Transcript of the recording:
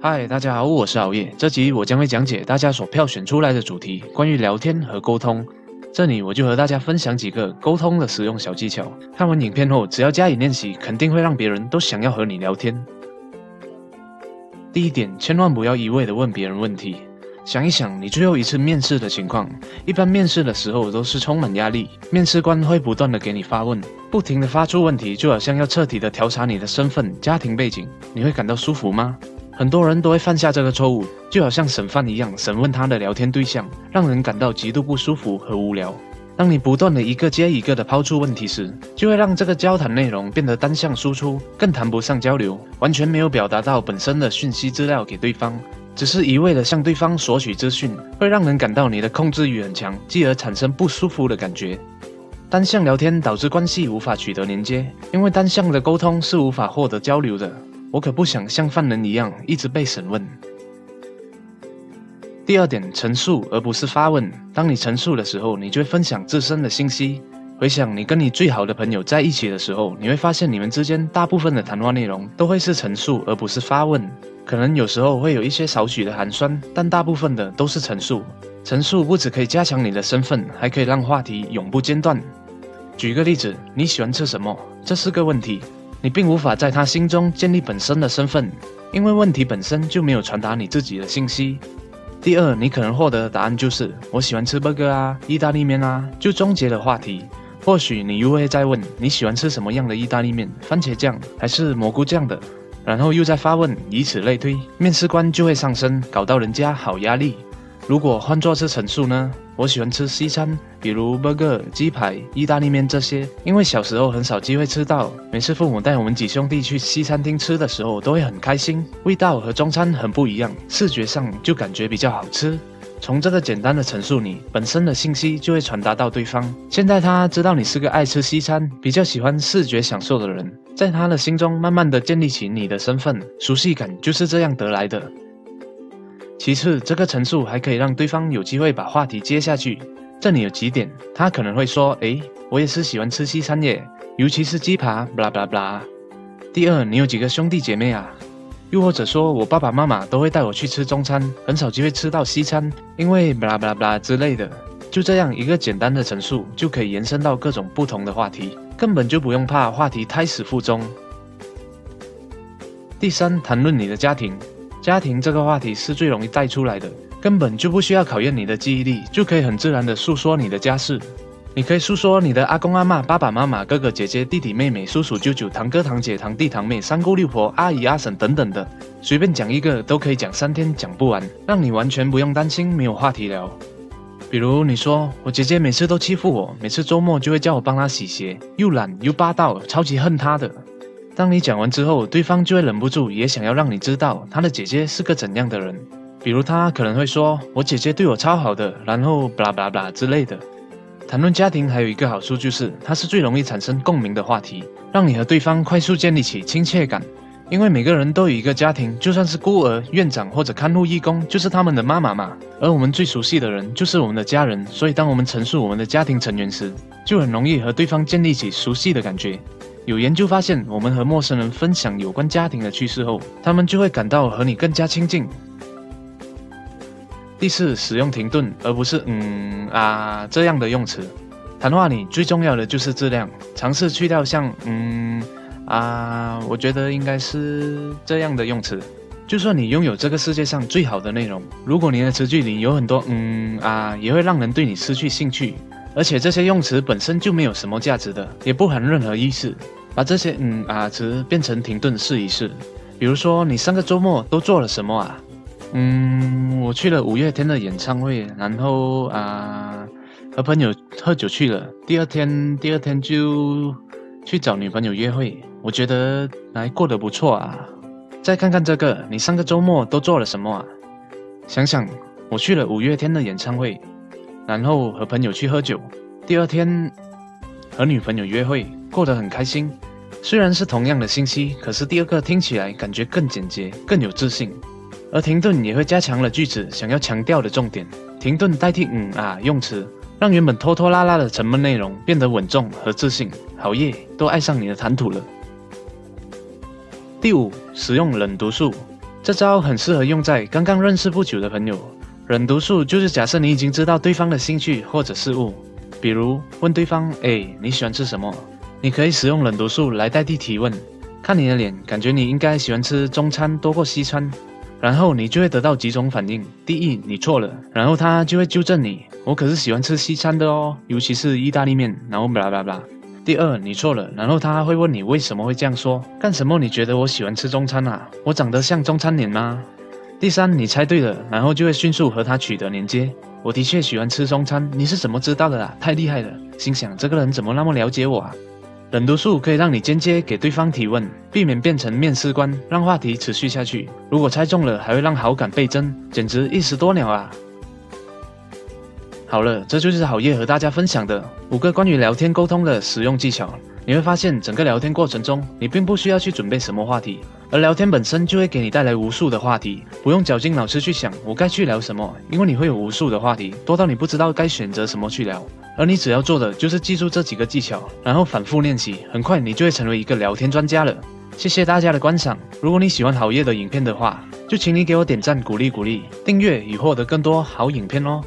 嗨，大家好，我是熬夜。这集我将会讲解大家所票选出来的主题，关于聊天和沟通。这里我就和大家分享几个沟通的实用小技巧。看完影片后，只要加以练习，肯定会让别人都想要和你聊天。第一点，千万不要一味的问别人问题。想一想，你最后一次面试的情况，一般面试的时候都是充满压力，面试官会不断的给你发问，不停的发出问题，就好像要彻底的调查你的身份、家庭背景，你会感到舒服吗？很多人都会犯下这个错误，就好像审犯一样审问他的聊天对象，让人感到极度不舒服和无聊。当你不断的一个接一个的抛出问题时，就会让这个交谈内容变得单向输出，更谈不上交流，完全没有表达到本身的讯息资料给对方。只是一味的向对方索取资讯，会让人感到你的控制欲很强，继而产生不舒服的感觉。单向聊天导致关系无法取得连接，因为单向的沟通是无法获得交流的。我可不想像犯人一样一直被审问。第二点，陈述而不是发问。当你陈述的时候，你就会分享自身的信息。回想你跟你最好的朋友在一起的时候，你会发现你们之间大部分的谈话内容都会是陈述而不是发问。可能有时候会有一些少许的寒酸，但大部分的都是陈述。陈述不只可以加强你的身份，还可以让话题永不间断。举个例子，你喜欢吃什么？这是个问题，你并无法在他心中建立本身的身份，因为问题本身就没有传达你自己的信息。第二，你可能获得的答案就是我喜欢吃 burger 啊，意大利面啊，就终结了话题。或许你又会再问你喜欢吃什么样的意大利面，番茄酱还是蘑菇酱的？然后又再发问，以此类推，面试官就会上升，搞到人家好压力。如果换作是陈述呢？我喜欢吃西餐，比如 burger、鸡排、意大利面这些，因为小时候很少机会吃到，每次父母带我们几兄弟去西餐厅吃的时候，都会很开心，味道和中餐很不一样，视觉上就感觉比较好吃。从这个简单的陈述，你本身的信息就会传达到对方。现在他知道你是个爱吃西餐、比较喜欢视觉享受的人，在他的心中慢慢的建立起你的身份，熟悉感就是这样得来的。其次，这个陈述还可以让对方有机会把话题接下去。这里有几点，他可能会说：“诶，我也是喜欢吃西餐耶，尤其是鸡扒。”巴拉巴拉巴拉。第二，你有几个兄弟姐妹啊？又或者说，我爸爸妈妈都会带我去吃中餐，很少机会吃到西餐，因为巴拉巴拉巴拉之类的。就这样一个简单的陈述，就可以延伸到各种不同的话题，根本就不用怕话题胎死腹中。第三，谈论你的家庭，家庭这个话题是最容易带出来的，根本就不需要考验你的记忆力，就可以很自然的诉说你的家事。你可以诉说你的阿公阿妈、爸爸妈妈、哥哥姐姐、弟弟妹妹、叔叔舅舅、堂哥堂姐、堂弟堂妹、三姑六婆、阿姨阿婶等等的，随便讲一个都可以讲三天讲不完，让你完全不用担心没有话题聊。比如你说我姐姐每次都欺负我，每次周末就会叫我帮她洗鞋，又懒又霸道，超级恨她的。当你讲完之后，对方就会忍不住也想要让你知道他的姐姐是个怎样的人。比如他可能会说我姐姐对我超好的，然后巴拉巴拉巴拉之类的。谈论家庭还有一个好处，就是它是最容易产生共鸣的话题，让你和对方快速建立起亲切感。因为每个人都有一个家庭，就算是孤儿、院长或者看护义工，就是他们的妈妈嘛。而我们最熟悉的人就是我们的家人，所以当我们陈述我们的家庭成员时，就很容易和对方建立起熟悉的感觉。有研究发现，我们和陌生人分享有关家庭的趣事后，他们就会感到和你更加亲近。第四，使用停顿，而不是嗯啊这样的用词。谈话里最重要的就是质量，尝试去掉像嗯啊，我觉得应该是这样的用词。就算你拥有这个世界上最好的内容，如果你的词句里有很多嗯啊，也会让人对你失去兴趣。而且这些用词本身就没有什么价值的，也不含任何意思。把这些嗯啊词变成停顿试一试。比如说，你上个周末都做了什么啊？嗯，我去了五月天的演唱会，然后啊，和朋友喝酒去了。第二天，第二天就去找女朋友约会。我觉得还过得不错啊。再看看这个，你上个周末都做了什么啊？想想，我去了五月天的演唱会，然后和朋友去喝酒。第二天和女朋友约会，过得很开心。虽然是同样的信息，可是第二个听起来感觉更简洁，更有自信。而停顿也会加强了句子想要强调的重点。停顿代替嗯啊用词，让原本拖拖拉拉的沉闷内容变得稳重和自信。好耶，都爱上你的谈吐了。第五，使用冷读术。这招很适合用在刚刚认识不久的朋友。冷读术就是假设你已经知道对方的兴趣或者事物，比如问对方：“哎，你喜欢吃什么？”你可以使用冷读术来代替提问。看你的脸，感觉你应该喜欢吃中餐多过西餐，然后你就会得到几种反应：第一，你错了，然后他就会纠正你：“我可是喜欢吃西餐的哦，尤其是意大利面。”然后巴拉巴拉。第二，你错了，然后他会问你为什么会这样说？干什么？你觉得我喜欢吃中餐啊？我长得像中餐脸吗？第三，你猜对了，然后就会迅速和他取得连接。我的确喜欢吃中餐，你是怎么知道的啊？太厉害了！心想这个人怎么那么了解我啊？冷读术可以让你间接给对方提问，避免变成面试官，让话题持续下去。如果猜中了，还会让好感倍增，简直一石多鸟啊！好了，这就是好夜和大家分享的五个关于聊天沟通的实用技巧。你会发现，整个聊天过程中，你并不需要去准备什么话题，而聊天本身就会给你带来无数的话题，不用绞尽脑汁去想我该去聊什么，因为你会有无数的话题，多到你不知道该选择什么去聊。而你只要做的就是记住这几个技巧，然后反复练习，很快你就会成为一个聊天专家了。谢谢大家的观赏，如果你喜欢好夜的影片的话，就请你给我点赞鼓励鼓励，订阅以获得更多好影片哦。